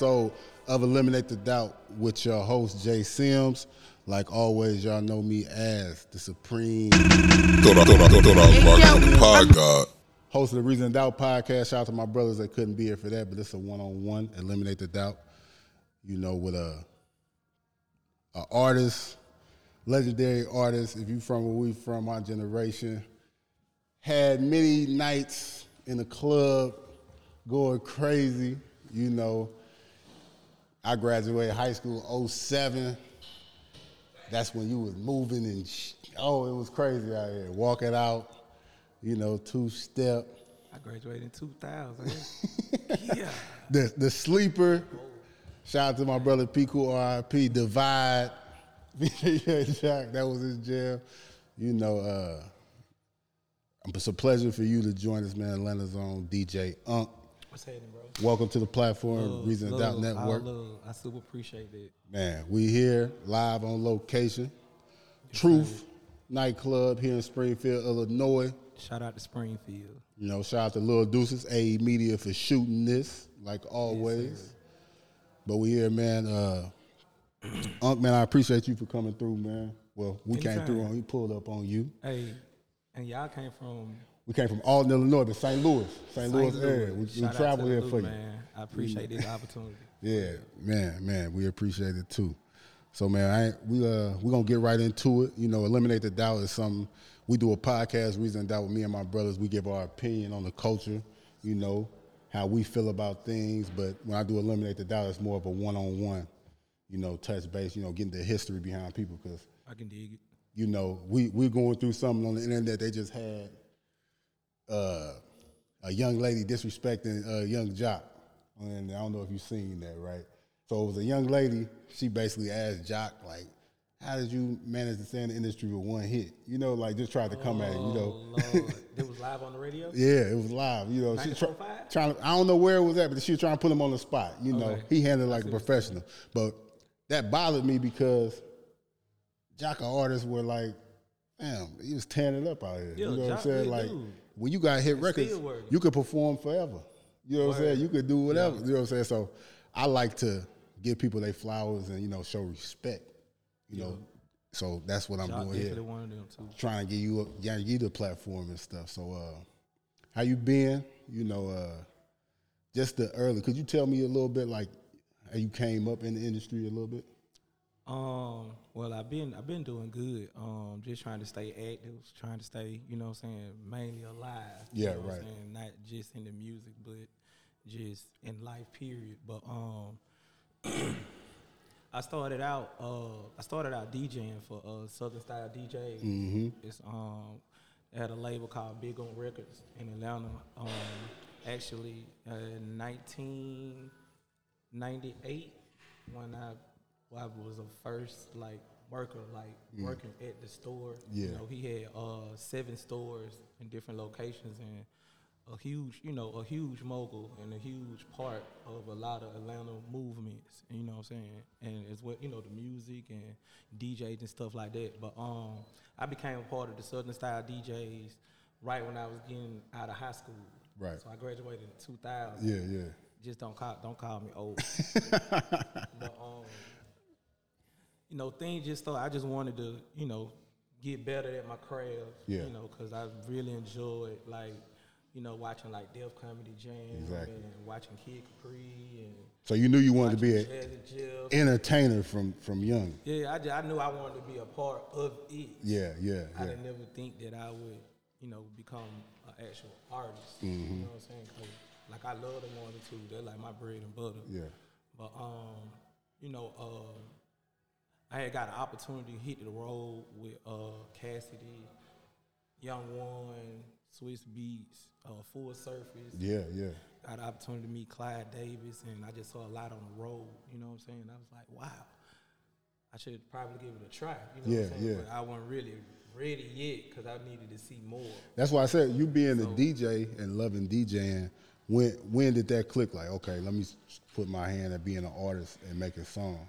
episode of Eliminate the Doubt with your host, Jay Sims. Like always, y'all know me as the Supreme host of the Reason Doubt podcast. Shout out to my brothers that couldn't be here for that, but it's a one on one. Eliminate the Doubt. You know, with a, a artist, legendary artist. If you from where we from, our generation, had many nights in the club going crazy. You know, I graduated high school 07. That's when you was moving and sh- oh, it was crazy out here. Walking out, you know, two step. I graduated in 2000. yeah. The the sleeper. Shout out to my brother Pico RIP. Divide. Jack, that was his jail. You know, uh, it's a pleasure for you to join us, man. Atlanta's own DJ Unk. What's happening, bro? Welcome to the platform, Love, Reason love, Doubt Network. I, love, I super appreciate that. Man, we here live on location. Truth nightclub here in Springfield, Illinois. Shout out to Springfield. You know, shout out to Lil Deuces, A Media for shooting this, like always. but we here, man. Uh Unc, man, I appreciate you for coming through, man. Well, we came through on we pulled up on you. Hey, and y'all came from We came from Alton, Illinois, to St. Louis. St. Louis area. We, we traveled to here for you. Man. I appreciate this opportunity. Yeah, man, man, we appreciate it too. So man, I we uh we gonna get right into it. You know, eliminate the doubt is something we do a podcast. Reason doubt with me and my brothers. We give our opinion on the culture. You know how we feel about things. But when I do eliminate the doubt, it's more of a one on one. You know, touch base. You know, getting the history behind people because I can dig it. you know, we we're going through something on the internet. They just had uh, a young lady disrespecting a Yung Joc, and I don't know if you've seen that, right? So it was a young lady. She basically asked Joc like, "How did you manage to stay in the industry with one hit?" You know, like just tried to come at it. You know, Oh, Lord. it was live on the radio? yeah, it was live. You know, she try, trying. To, I don't know where it was at, but she was trying to put him on the spot. You know, Okay. he handled it like a professional. But that bothered me because Joc an artists were like, damn, he was tearing it up out here. Yeah, you know what I'm saying? Like do. When you got hit records, you could perform forever. You know what I'm saying? You could do whatever. You know what I'm saying? So I like to give people their flowers and you know show respect. You know, so that's what I'm doing here definitely one of them, too. trying to give you a, yeah, you the platform and stuff. So, uh, how you been? You know, uh, just the early. Could you tell me a little bit like how you came up in the industry a little bit? Um, well, I've been I've been doing good. Um, just trying to stay active, trying to stay, you know what I'm saying, mainly alive. you Yeah, know right. saying? Not just in the music, but just in life period. But um I started out uh I started out DJing for uh Southern Style DJ. Mm-hmm. It's um had a label called Big Oomp Records in Atlanta. Um actually uh, in 1998 when I I was a first like worker like working at the store. Yeah. You know, he had uh seven stores in different locations and a huge, you know, a huge mogul and a huge part of a lot of Atlanta movements. You know what I'm saying? And it's what you know, the music and DJs and stuff like that. But um, I became a part of the Southern Style DJs right when I was getting out of high school. Right. So I graduated in 2000. Yeah, yeah. Just don't call don't call me old. but um, you know, things just started. I just wanted to, you know, get better at my craft. Yeah. You know, because I really enjoyed like, you know, watching like Def Comedy Jam Exactly. and watching Kid Capri and So you knew you wanted to be an entertainer from from young. Yeah, I, ju- I knew I wanted to be a part of it. Yeah, yeah, I yeah. didn't ever think that I would, you know, become an actual artist. Mm-hmm. You know what I'm saying? like I love the one or two. They're like my bread and butter. Yeah. But um, you know, uh, I had got an opportunity to hit the road with uh, Cassidy, Yung Wun, Swizz Beatz, uh, Full Surface. Yeah, yeah. Got an opportunity to meet Clive Davis, and I just saw a lot on the road. You know what I'm saying? I was like, wow, I should probably give it a try. You know Yeah, what I'm saying? yeah. But I wasn't really ready yet because I needed to see more. That's why I said you being a So- DJ and loving DJing. When when did that click? Like, okay, let me put my hand at being an artist and making a song.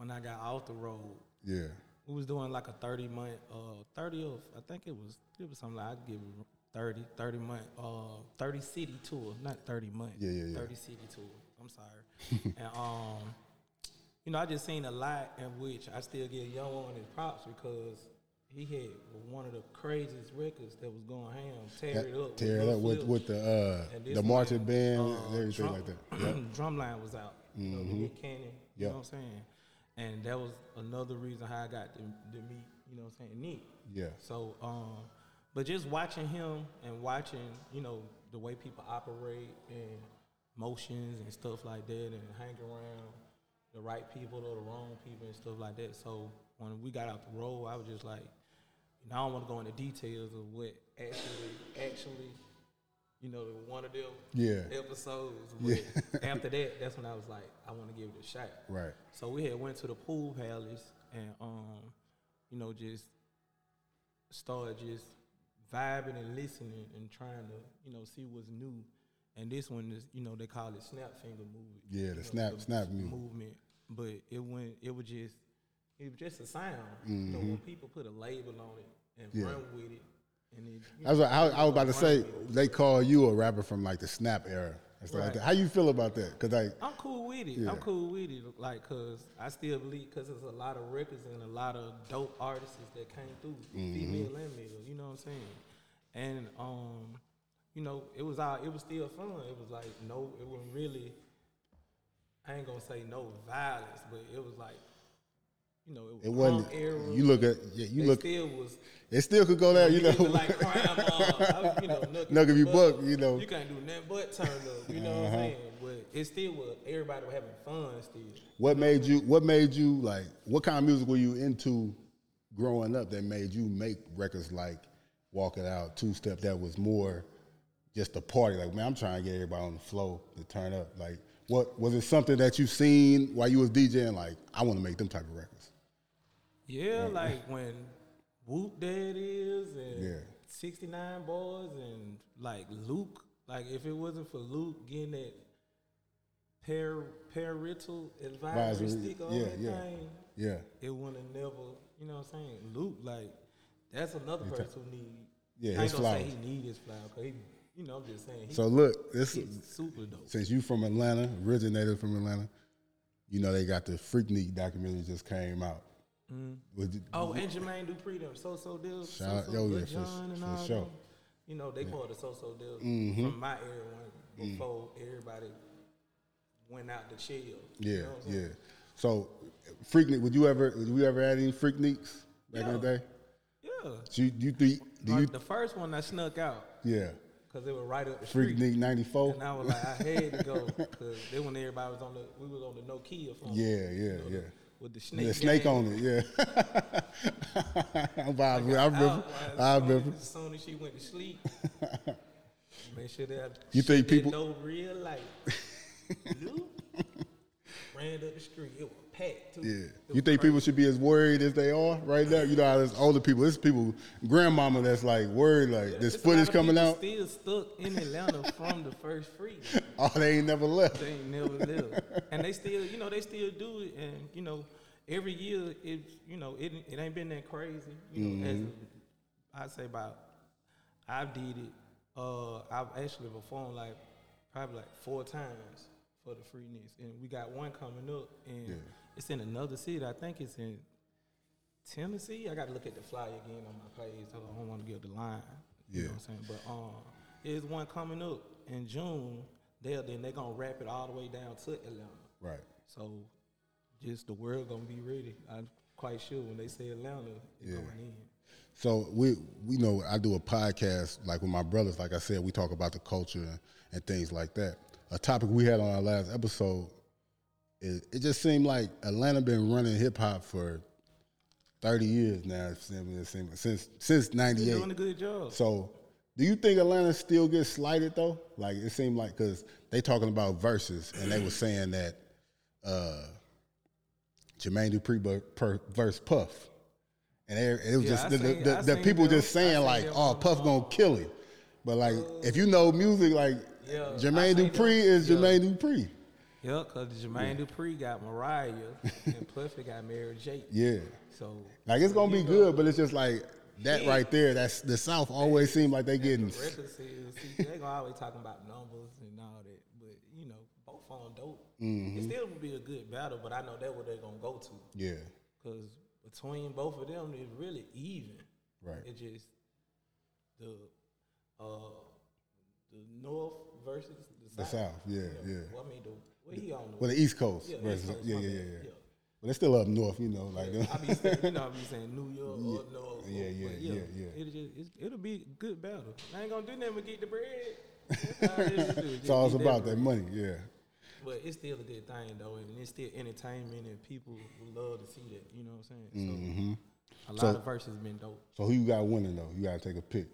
When I got off the road, Yeah, we was doing like a 30 month, uh, 30 of, I think it was, it was something like I'd give it 30, 30 month, uh, 30 city tour, not 30 month, Yeah, yeah, yeah. 30 city tour. I'm sorry. and um, you know, I just seen a lot in which I still give Yung Wun his props because he had one of the craziest records that was going ham, tear it up, Tear it up with, with the uh, the marching band uh, everything drum, like that. Yep. Drumline was out. You know, Nick Cannon. You Yep. know what I'm saying? And that was another reason how I got to, to meet, you know what I'm saying, Nick. Yeah. So, um, but just watching him and watching, you know, the way people operate and motions and stuff like that and hang around the right people or the wrong people and stuff like that. So when we got out the road, I was just like, you know, I don't want to go into details of what actually, actually, you know, one of them Yeah. episodes. But after that, that's when I was like, I want to give it a shot. Right. So we had went to the pool palace and um, you know, just started just vibing and listening and trying to, you know, see what's new. And this one is, you know, they call it snap finger movement. Yeah, you the know, snap- snap music. movement. But it went it was just it was just a sound. You know, when people put a label on it and Mm-hmm. Yeah. run with it it, you I was, I, was- I was about to say they call you a rapper from like the Snap era and stuff like that. How you feel about that? Because like, I'm cool with it. Yeah. I'm cool with it. Like, cause I still believe, cause there's a lot of records and a lot of dope artists that came through, Mm-hmm. female and male. You know what I'm saying? And um, you know, it was all. It was still fun. It was like no, it wasn't really. I ain't gonna say no violence, but it was like, you know, it was it wasn't. era. You look at yeah, you They look. still was. It still could go there. You know. like crime. I- you know, if you buck, you know. Uh-huh. You can't do nothing but turn up. You know what I'm saying? But it still was. Everybody was having fun still. What made you? What made you like? What kind of music were you into growing up that made you make records like "Walk It Out," Two Step? That was more just a party. Like, man, I'm trying to get everybody on the flow to turn up. Like, what was it? Something that you seen while you was DJing? Like, I want to make them type of records. Yeah, like when Whoop Dad is and Yeah. 69 Boys and like Luke. Like if it wasn't for Luke getting that par- parental advisory Advisory, sticker on yeah, that yeah. thing, Yeah, it would have never, you know what I'm saying? Luke, like, that's another person who need. Yeah, I ain't gonna say he need his flower, cause he, you know, I'm just saying. He, So look, this is super dope. since you from Atlanta, originated from Atlanta, you know they got the Freaknik documentary just came out. Was it- Oh, and Jermaine Dupri, them So So Def, Shout out- So So yo, Lil yeah, for- Jon and for all sure. them. You know, they call it the So So Def Mm-hmm. from my era when before everybody went out to chill. Yeah, You know what I'm saying? yeah. So, Freaknik, would you ever, would you ever add any Freakniks back in the day? Yeah. So you, you think, do you, Like, the first one I snuck out yeah, because it was right up the street. Freaknik '94? And I was like, I had to go because then when everybody was on the, we was on the Nokia phone. Yeah, yeah, you know, yeah. With the snake. The snake on it, yeah. I remember, I remember, I as soon- remember. As soon as she went to sleep, make sure that You think people- know real life. Luke ran up the street. It was packed too. Yeah. You think people should be as worried as they are right now? You know how there's older people, there's people, grandmama that's like worried, like this It's a lot footage coming out. Still stuck in Atlanta from the first free. Oh, they ain't never left. They ain't never left, and they still, you know, they still do it, and you know, every year it, you know, it it ain't been that crazy. You know, Mm-hmm. as I'd say about, I did it. Uh, I've actually performed like probably like four times for the freeness, and we got one coming up, and Yeah. It's in another city. I think it's in Tennessee. I got to look at the flyer again on my page. I don't want to give the line. You Yeah. know what I'm saying? But um, there's one coming up in June. They're then they're gonna wrap it all the way down to Atlanta. Right. So just the world gonna be ready. I'm quite sure when they say Atlanta, it's Yeah. going in. So we we know I do a podcast like with my brothers. Like I said, we talk about the culture and things like that. A topic we had on our last episode is it just seemed like Atlanta been running hip hop for thirty years now. it it Since since '98. doing a good job. So, do you think Atlanta still gets slighted though? Like it seemed like because they talking about verses and they were saying that uh, Jermaine Dupri per, verse Puff, and they, it was Yeah, just I the, the, seen- the, I the people them. just saying like, "Oh, Puff gonna uh, kill him," but like if you know music, like Yeah, Jermaine Dupri them. is Yeah. Jermaine Dupri. Yeah, cause Jermaine Dupri got Mariah and Puffy got Mary J. Yeah, So like it's gonna be know, good, but it's just like that Yeah. right there, that's the South always seem like they getting. record sales. See, they gonna always talking about numbers and all that, but you know, both on dope. Mm-hmm. It still would be a good battle, but I know that's what they're gonna go to Yeah, because between both of them, it's really even. right. It just the uh the North versus the, The South, yeah, yeah. Well, I mean, the what he on the Well, the East Coast Yeah, East Coast, yeah, yeah, yeah, yeah. yeah. But they're still up north, you know, like I be saying, you know, I be saying New York or North. Yeah, yeah, but yeah, yeah. It'll just it's, it'll be a good battle. I ain't gonna do nothing but get the bread. That's all it is to it's all about that bread. money. Yeah, But it's still a good thing though, and it's still entertainment, and people love to see that. You know what I'm saying? So Mm-hmm. A lot So- of verses been dope. So who you got winning though? You got to take a pick.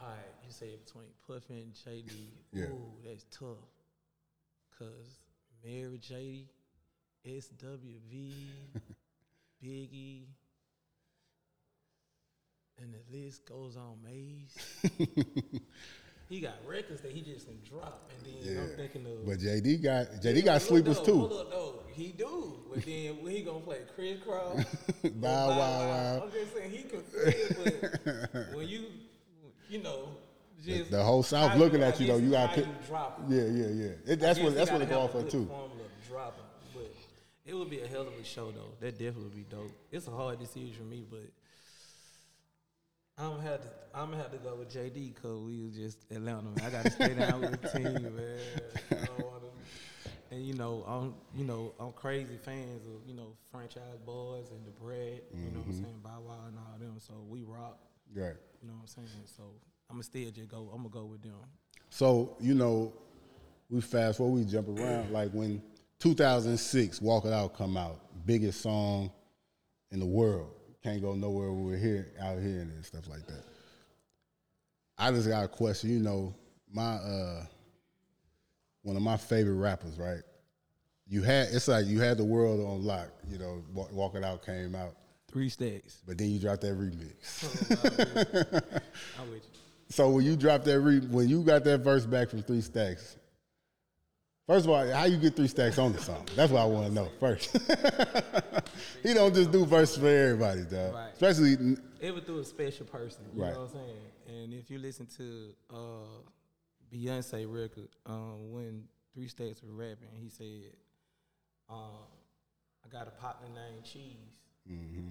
All right, you say between Puffin and JD. Yeah. Ooh, that's tough. Cause Mary JD, SWV, Biggie, and the list goes on. Maze. he got records that he just can drop, and then Yeah, I'm thinking of. but JD got JD Yeah, got sleepers too. Though. He do. But then when he gonna play Kris Kross, Bow Wow Wow. I'm just saying he can play, but when you, you know, just The whole South how looking I at you though. You got to pick. you. Yeah, yeah, yeah. It, that's what that's what gotta they go have for too. Formula of dropping, but it would be a hell of a show though. That definitely would be dope. It's a hard decision for me, but I'm gonna have to I'm gonna have to go with JD because we was just Atlanta. Man. I gotta stay down with the team, man. I and you know, I'm you know I'm crazy fans of you know Franchise Boyz and the bread. You know what I'm mm-hmm. saying, Bow Wow and all them. So we rock. Right. You know what I'm saying. So I'm gonna still just go. I'm gonna go with them. So you know, we fast forward, we jump around. Like when 2006, "Walk It Out" come out, biggest song in the world. Can't go nowhere. We are here, out here, and stuff like that. I just got a question. You know, my uh, one of my favorite rappers, right? You had it's like you had the world on lock. You know, Walk, Walk It Out came out, Three stacks. but then you dropped that remix. I'm with you. So when you dropped that re, when you got that verse back from Three Stacks, first of all, how you get Three Stacks on the song? That's what I want to know first. he don't just do verses for everybody, dog. Right. Especially it was through a special person. You Right. know what I'm saying? And if you listen to uh, Beyonce record, um, when Three Stacks was rapping, he said, um, "I got a partner named Cheese." Mm-hmm.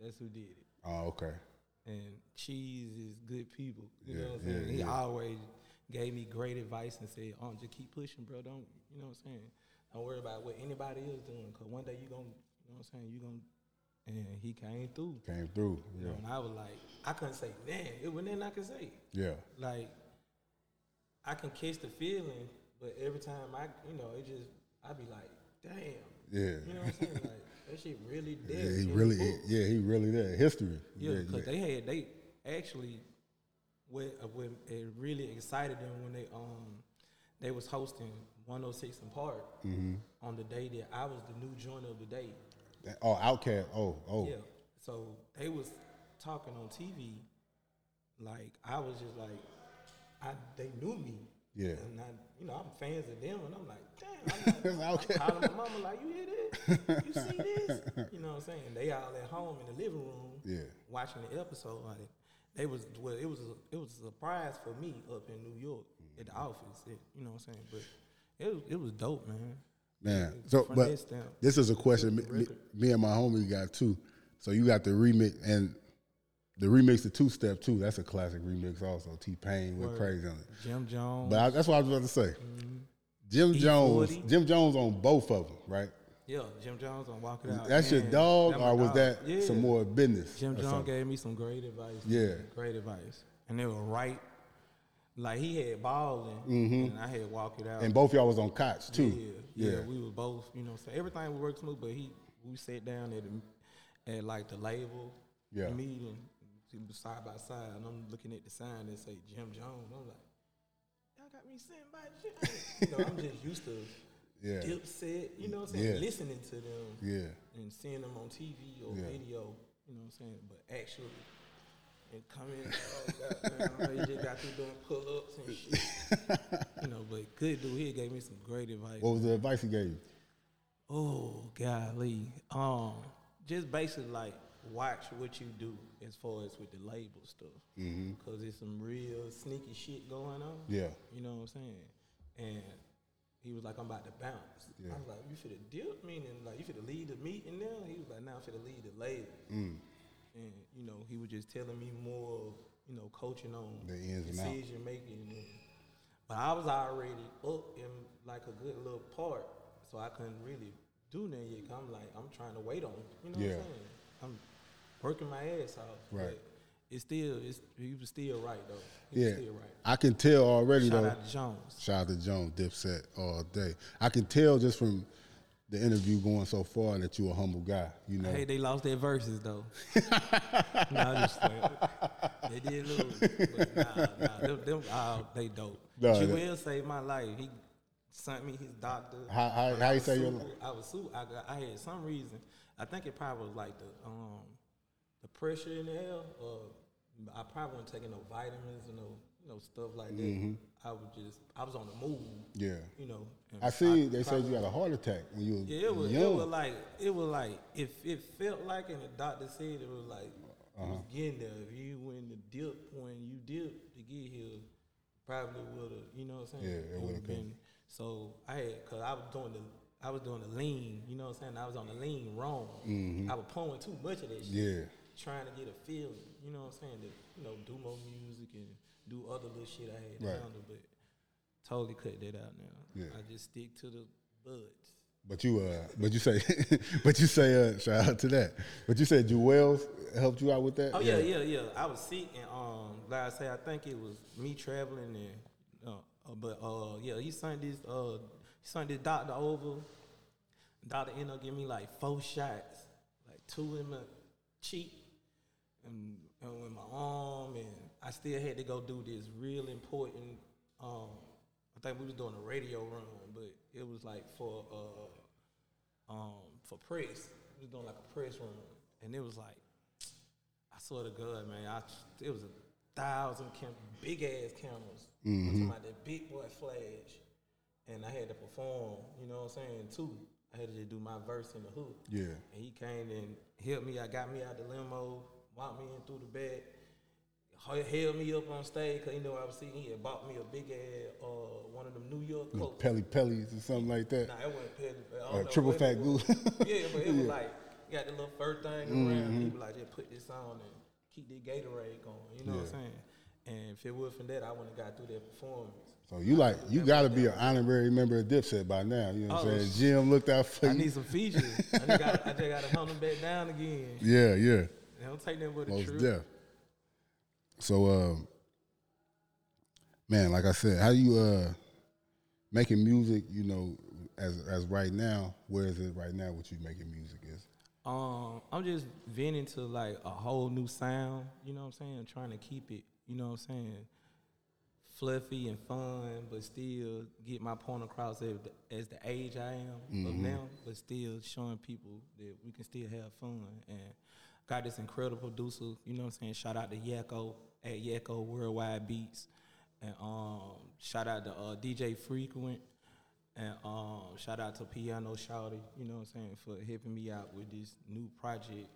That's who did it. Oh, okay. And Cheese is good people. You Yeah, know what I'm yeah, saying? He always gave me great advice and said, "Oh, just keep pushing, bro. Don't you know what I'm saying? Don't worry about what anybody is doing, cause one day you gonna, you know what I'm saying? You gonna." And he came through. Came through. You Yeah. know, and I was like, I couldn't say, man, it wasn't nothing I could say. Yeah. Like, I can catch the feeling, but every time I, you know, it just, I'd be like, damn. Yeah. You know what I'm saying? Like, that shit really dead. Yeah, he really, yeah, he really there. History. Yeah, yeah, because they had, they actually, what, uh, what it really excited them when they, um, they was hosting 106 & Park Mm-hmm. on the day that I was the new joiner of the day. Oh, OutKast. Oh, oh. Yeah. So they was talking on TV, like I was just like, I they knew me. Yeah. And I, you know, I'm fans of them, and I'm like, damn. I'm, like, Okay. I'm calling my mama like, you hear this? You see this? You know what I'm saying? They all at home in the living room, Yeah. watching the episode. Like they was well, it was a, it was a surprise for me up in New York at the mm-hmm. office. It, you know what I'm saying? But it was it was dope, man. Man, so but that this is a question me, me, me and my homie got too. So you got the remix and the remix to Two Step too. That's a classic remix also. T Pain went crazy on it. Jim Jones. But I, that's what I was about to say. Mm-hmm. Jim E Jones, Jim Jones on both of them, right? Yeah, Jim Jones on Walk It Out. That's your dog, that or was dog. that Yeah. some more business? Jim Jones something? gave me some great advice. Yeah. man, great advice, and they were right. Like he had balling, and I had Walk It Out. Mm-hmm. And both y'all was on cots too. Yeah, yeah, Yeah. we were both, you know, so everything would work smooth. But he, we sat down at the, at like the label Yeah. meeting, was side by side, and I'm looking at the sign that say Jim Jones. I'm like, y'all got me sitting by Jim. you know, I'm just used to Yeah. Dipset, you know what I'm saying, Yeah. listening to them Yeah. and seeing them on TV or Yeah. video, you know what I'm saying? But actually, and coming, oh, goddamn, he just got through doing pull ups and shit. you know, but good dude, he gave me some great advice. What was the advice he gave you? Oh, golly. Um, just basically like watch what you do as far as with the label stuff, because there's some real sneaky shit going on. Yeah. you know what I'm saying. And he was like, "I'm about to bounce." Yeah. I was like, "You finna dip?" Meaning like you finna lead the meeting now? He was like, "Now I'm finna lead the label." Mm. And you know, he was just telling me more, of, you know, coaching on The decision making. But I was already up in like a good little part, so I couldn't really do nothing yet. 'cause I'm like, I'm trying to wait on. You know Yeah. what I'm saying? I'm working my ass off. Right. It's still, it's he was still right though. He Yeah, was still right. I can tell already Shout though. Shout out to Jones. Shout out to Jones, Dipset all day. I can tell just from the interview going so far that you a humble guy. You know, Hey, they lost their verses though. nah, I'm just playing. They did lose, but nah, nah, them, them uh, they dope. She that- will saved my life. He sent me his doctor. How- how- how you say your super- life? I was super. I got. I had some reason. I think it probably was like the um the pressure in the air. Or I probably wasn't taking no vitamins and no you know stuff like that. I was just. I was on the move. Mm-hmm. yeah. You know. I see. They said you had a heart attack when you was yeah, it was. young. It was like it was like if it felt like, and the doctor said it was like Uh-huh. was getting there. If you went the dip when you dip to get here, probably would have. You know what I'm saying? Yeah, it would've been. So I had, cause I was doing the. I was doing the lean, you know what I'm saying? I was on the lean wrong. I was pulling too much of that shit. Mm-hmm. Yeah. Trying to get a feeling, you know what I'm saying? To, you know, do more music and do other little shit I had Right. handle, but totally cut that out now. Yeah. I just stick to the buds. But you, uh, but you say, but you say, uh, shout out to that. But you said Juelz helped you out with that. Oh yeah, yeah, yeah. I was sick, and um, like I say, I think it was me traveling, and uh, uh, but uh, yeah, he sent this uh, he sent this doctor over. Doctor ended up giving me like four shots, like two in my cheek, and, and in my arm, and I still had to go do this real important. Um, I think we was doing a radio run, but it was like for uh, um, for press. We was doing like a press run, and it was like. I swear to God, man, I, it was a thousand cam- big ass cameras. I'm talking about that big boy flash, and I had to perform. You know what I'm saying? Too. I had to just do my verse in the hook. Yeah. And he came and helped me. I got me out the limo, walked me in through the back, held me up on stage because you know I was seeing he had bought me a big ass uh, one of them New York coats. Pelle Pelles or something like that. Nah, it wasn't I don't Or triple fat goose. yeah, but it was like got the little fur thing around. He was like, just put this on and keep the Gatorade going. You know what I'm saying? And if it wasn't for that, I wouldn't have got through that performance. So you like, you got to be an honorary member of Dipset by now. You know what I'm Oh, saying? Jim looked out for I you. need some features. I just got, I just got to hunt them back down again. yeah, yeah. Don't take with the Most truth. deaf. So, uh, man, like I said, how you uh making music? You know, as as right now, where is it right now? What you making music is? Um, I'm just venting to like a whole new sound. You know what I'm saying? trying to keep it. You know what I'm saying? Fluffy and fun, but still get my point across as the, as the age I am of now, but still showing people that we can still have fun. And got this incredible producer. You know what I'm saying? Shout out to Yakko at Yakko Worldwide Beats, and um, shout out to uh, DJ Frequent. And um, shout out to Piano Shouty, you know what I'm saying, for helping me out with this new project.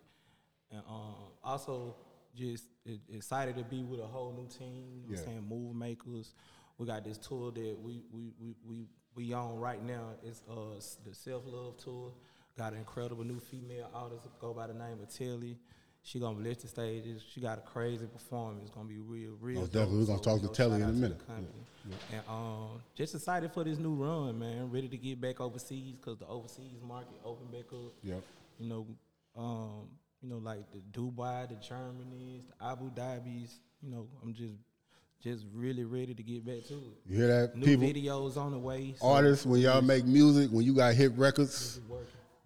And um, also just excited to be with a whole new team, you know what Yeah. I'm saying, move makers. We got this tour that we we we we, we on right now. It's uh the Self Love Tour. Got an incredible new female artist go by the name of Tilly. She gonna lift the stages. She got a crazy performance. It's gonna be real, real. Most dope. definitely. We're gonna So, talk to Telly in a out to the minute. And um, just excited for this new run, man. Ready to get back overseas because the overseas market open back up. Yep. You know, um, you know, like the Dubai, the Germanys, the Abu Dhabis. You know, I'm just just really ready to get back to it. You hear that, New people? videos on the way. so Artists, when y'all make music, when you got hit records.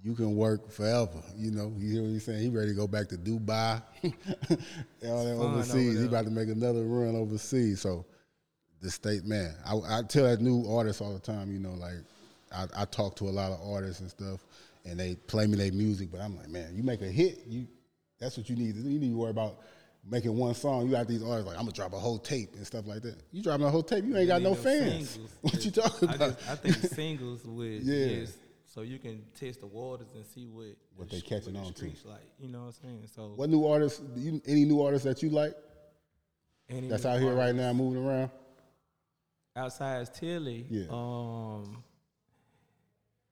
You can work forever. You know, you hear what he's saying? He ready to go back to Dubai, all that over overseas. He about to make another run overseas. So, the state man, I, I tell that new artists all the time. You know, like I, I talk to a lot of artists and stuff, and they play me their music, but I'm like, man, you make a hit, you that's what you need. You need to worry about. Making one song, you got these artists like I'm gonna drop a whole tape and stuff like that. You dropping a whole tape, you ain't got no fans. singles. What you talking I, about? just, I think singles would Yeah. just so you can test the waters and see what What the they catching the on to. Like you know what I'm saying. So What new artists? do You, any new artists that you like? any That's out here right now moving around. outside Tilly, Yeah. um,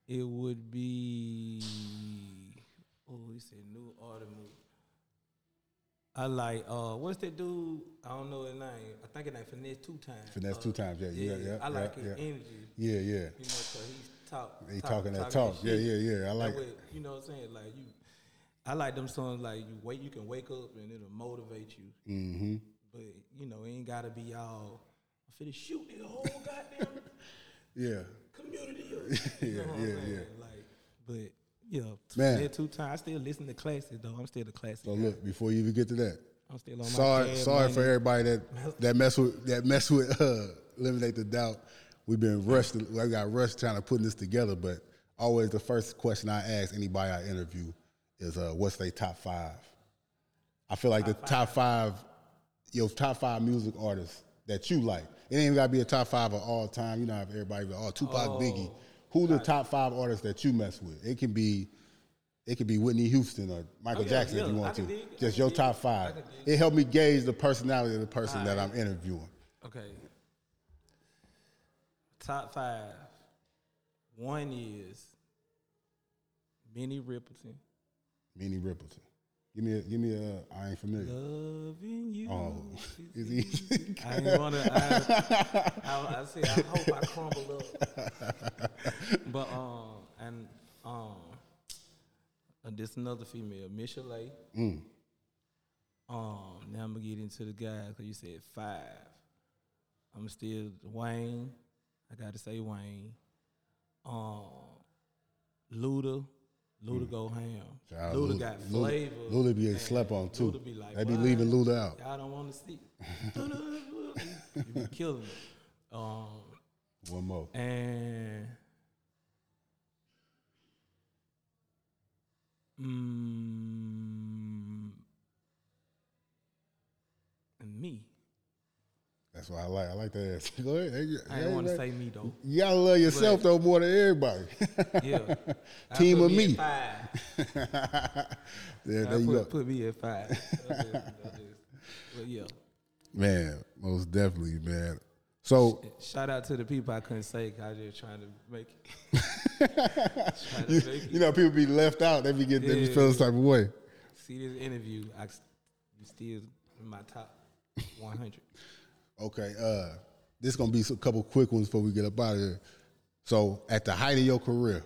it would be oh, he said new artist. I like uh, what's that dude? I don't know his name. I think his name Finesse2Tymes. Finesse Uh, two times, yeah, yeah, yeah, I like yeah, his yeah. energy. Yeah, yeah. You know, so he's talk. He talk- talking that talk. Yeah, yeah, yeah. I That like. way, you know what I'm saying? Like you, I like them songs. Like you wait, you can wake up and it'll motivate you. Mm-hmm. But you know, it ain't gotta be all. I'm finna shoot the whole goddamn Yeah. community. Yeah, You know yeah, saying? yeah. Like, but yeah, Man. Man. two times. I still listen to classics though. I'm still the classic. So guy. look, before you even get to that, I'm still on my sorry, sorry for everybody that that mess with that mess with uh, eliminate the doubt. We've been rushed. I got rushed trying to put this together, but always the first question I ask anybody I interview is, uh, "What's their top five? I feel like the top five, your top five music artists that you like. It ain't gotta be a top five of all time. You know, if everybody, oh, Tupac, Biggie. Who the top five artists that you mess with? It can be, it could be Whitney Houston or Michael Oh, yeah, Jackson if you want to. dig Just your dig top five. It helped me gauge the personality of the person that I'm interviewing. Okay. Top five. One is Minnie Riperton. Minnie Riperton. Give me a, give me a. I ain't familiar. Loving you. Oh, is he? easy. I ain't wanna. I, I, I say I hope I crumble up. But um and um, uh, this another female, Michelle. Mm. Um, now I'm gonna get into the guys because you said five. I'm still Wayne. I gotta say Wayne. Um, Luda. Luda go ham. Child, Luda Luda- got Luda- flavor. Luda be getting and slept on, too. Luda be like, They be leaving Luda out." Y'all don't want to see. you be killing it. Um, One more. and mm, and me. That's I like. I like that answer. Go ahead. Hey, I hey, didn't want to say me though. You gotta love yourself But- though more than everybody. Yeah, Team of me at there, I you put, go. put me at five. That's just- that's just- but yeah, Man, most definitely, man. So shout out to the people I couldn't say. I just trying to make it. trying to you, make you know, people be left out. They be getting, they be feeling some type of way. See this interview, I you still in my top 100. Okay, uh, this gonna be a couple quick ones before we get up out of here. So, at the height of your career,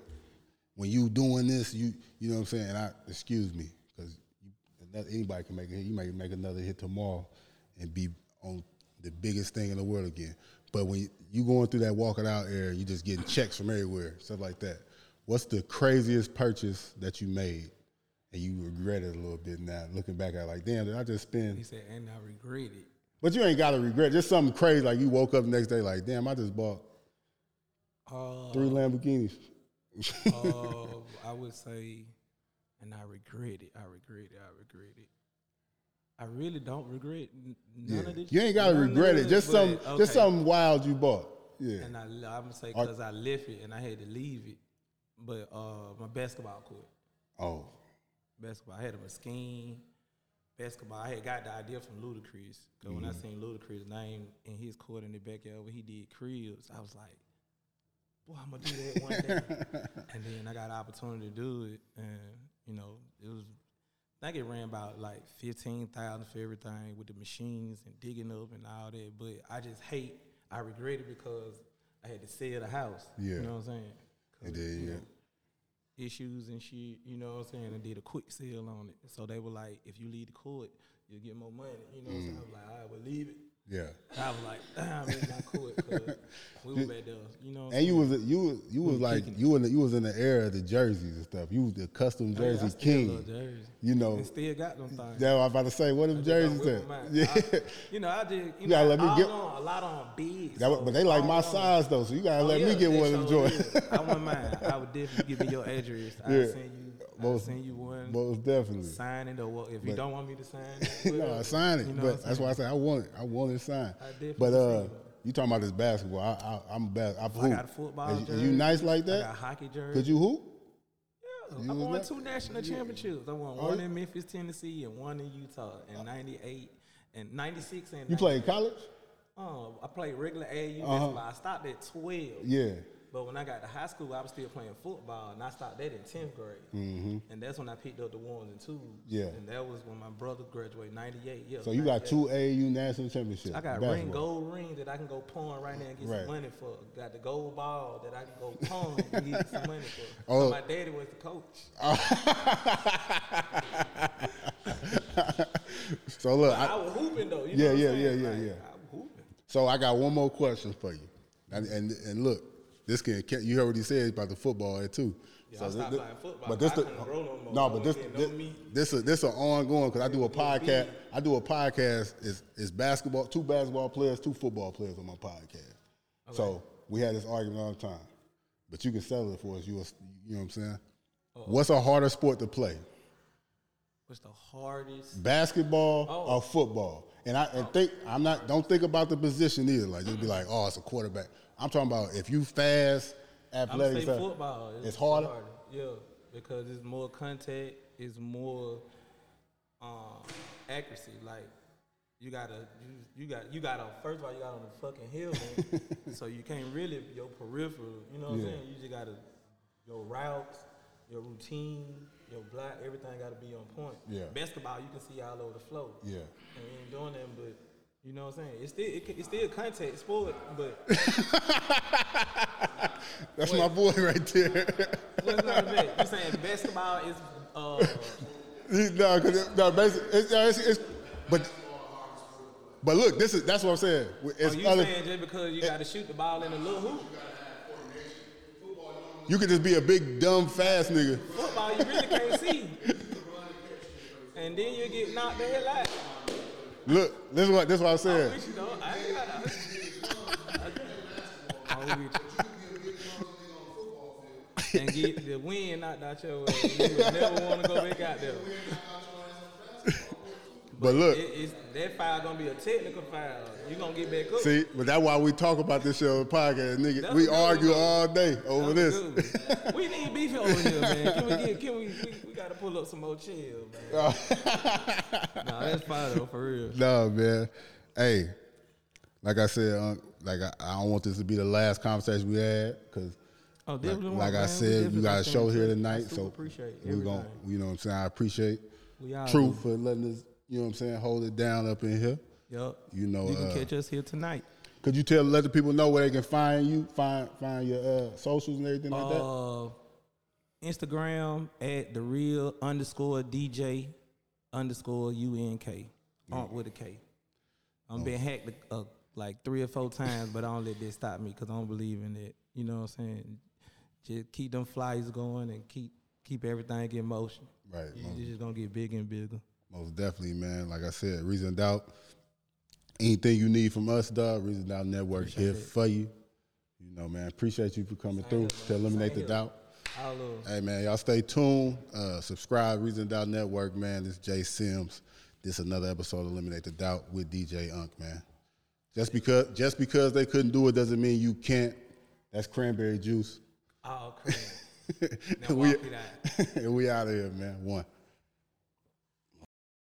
when you doing this, you you know what I'm saying. I excuse me because anybody can make a hit. You might make another hit tomorrow and be on the biggest thing in the world again. But when you going through that walking out area, you just getting checks from everywhere, stuff like that. What's the craziest purchase that you made and you regret it a little bit now, looking back at it like, damn, did I just spend? He said, and I regret it. But you ain't got to regret. Just something crazy like you woke up the next day like, damn, I just bought Uh, three Lamborghinis. uh, I would say, and I regret it. I regret it. I regret it. I really don't regret none yeah. of this. You ain't got to regret it. Just some, okay. just something wild you bought. Yeah. And I, I'm gonna say because I left it and I had to leave it. But uh, my basketball court, Oh, basketball, I had a scheme. Basketball, I had got the idea from Ludacris. Cause when I Mm-hmm. seen Ludacris' name in his court in the backyard where he did cribs, I was like, boy, I'm gonna do that one day. and then I got an opportunity to do it, and you know, it was. I think it ran about like fifteen thousand for everything with the machines and digging up and all that. But I just hate. I regret it because I had to sell the house. Yeah. you know what I'm saying. Did, you yeah. know, issues and shit. You know what I'm saying. And did a quick sale on it. So they were like, if you leave the court, you'll get more money. You know what I'm mm. saying. I was like, I would leave it. Yeah. I was like, damn, it's not court because we were back there. You know. And you was you was you was was like you in the, you was in the era of the jerseys and stuff. You was the custom yeah, I jersey still king. love. You know, And still got them things. that I was about to say. What them I jerseys whip at? 'em out. Yeah. I- you know, I did. You, You know, gotta let me all get- on, a lot on big. That, so but they like my on- size though, so you gotta Oh, let me get one of them sure joints. I wouldn't mind. I would definitely give you your address. I'll Yeah. send you. Most- send you one. Most definitely. sign it or what, if you don't want me to sign it. no, I sign it. You know but that's why I say I want it. I want it signed. I definitely But uh, You talking about this basketball? I, I, I'm a bas- I, I got a football Is, jersey. you nice like that? I got hockey jersey. Could you hoop? I You was won that- two national championships. I won Oh, one yeah? in Memphis, Tennessee, and one in Utah in '98 and '96 and You played college? Um, I played regular AAU Uh-huh. I stopped at 12. Yeah. But when I got to high school, I was still playing football, and I stopped that in 10th grade. And that's when I picked up the ones and twos. Mm-hmm. Yeah. And that was when my brother graduated, 98. Yeah, So you got two AAU national championships. I got basketball. ring gold ring that I can go pawn right now and get Right. some money for. Got the gold ball that I can go pawn and get some money for. Oh. So my daddy was the coach. So look, I, I, was hooping though. You Yeah, know yeah, I'm yeah, yeah, Like, yeah. I was hooping. so I got one more question for you, and and, and look, this can you already said about the football too. Yeah, So I stopped thi- playing football. But this the, no no, but this this this a, this a ongoing because I do a podcast. I do a podcast. Is is basketball two basketball players, two football players on my podcast. So we had this argument all the time. But you can settle it for us. You you know what I'm saying? What's a harder sport to play? What's the hardest? basketball Oh. or football. And I and think I'm not don't think about the position either. Like just be like, oh, it's a quarterback. I'm talking about if you fast, I'm athletic, football. it's harder? Yeah, because it's more contact. It's more um, accuracy. Like you gotta, you, you got, you got on. First of all, you got on the fucking hill, so you can't really your peripheral. You know what Yeah. I'm saying? You just gotta your routes, your routine, your block. Everything got to be on point. Yeah. Basketball, you can see all over the floor. Yeah. And we ain't doing that, but. You know what I'm saying? It's still it, it's still contact sport, but That's my boy right there. What's not bad? You saying basketball is uh no, because no, basically, it's, it's, it's, but but look, this is that's what I'm saying. It's are you other, saying just because you got to shoot the ball in a little hoop? You could just be a big dumb fast nigga. Football you really can't see. And then you get knocked the hell out. Look, this is what this is what I said. I wish you know. I ain't got I'm with. And get the wind knocked out your way. You would never want to go back out there. But look, It, that foul gonna be a technical file. You gonna get back up. see, but that's why we talk about this show podcast, nigga. That's we argue all day over That was this. we need beef over here, man. Can we get? Can we? We, we gotta pull up some more chill, man. nah, that's fine though, for real. No, man. Hey, like I said, um, like I, I don't want this to be the last conversation we had because, Oh, like, like I said, you got a show here tonight, so appreciate we gonna, you know what I'm saying. I appreciate Truth for letting us, you know what I'm saying, hold it down up in here. Yup. You know, you can uh, catch us here tonight. Could you tell let the people know where they can find you, find find your uh, socials and everything like that? Uh, Instagram at the real underscore DJ underscore UNK. Aunt with a K. I'm been hacked uh, like three or four times, but I don't let that stop me because I don't believe in it. You know what I'm saying? Just keep them flies going and keep keep everything in motion. Right, You- most- It's just gonna get bigger and bigger. Most definitely, man. Like I said, Reason Doubt. Anything you need from us, dog, Reason Doubt Network here for you. You know, man. Appreciate you for coming through to eliminate the here. doubt. Hey man, y'all stay tuned. Uh, subscribe, Reason Doubt Network, man. This is Jay Sims. This is another episode of Eliminate the Doubt with DJ Unk, man. Just because just because they couldn't do it doesn't mean you can't. That's cranberry juice. Cream. Now we, walk out. and we out of here, man. One.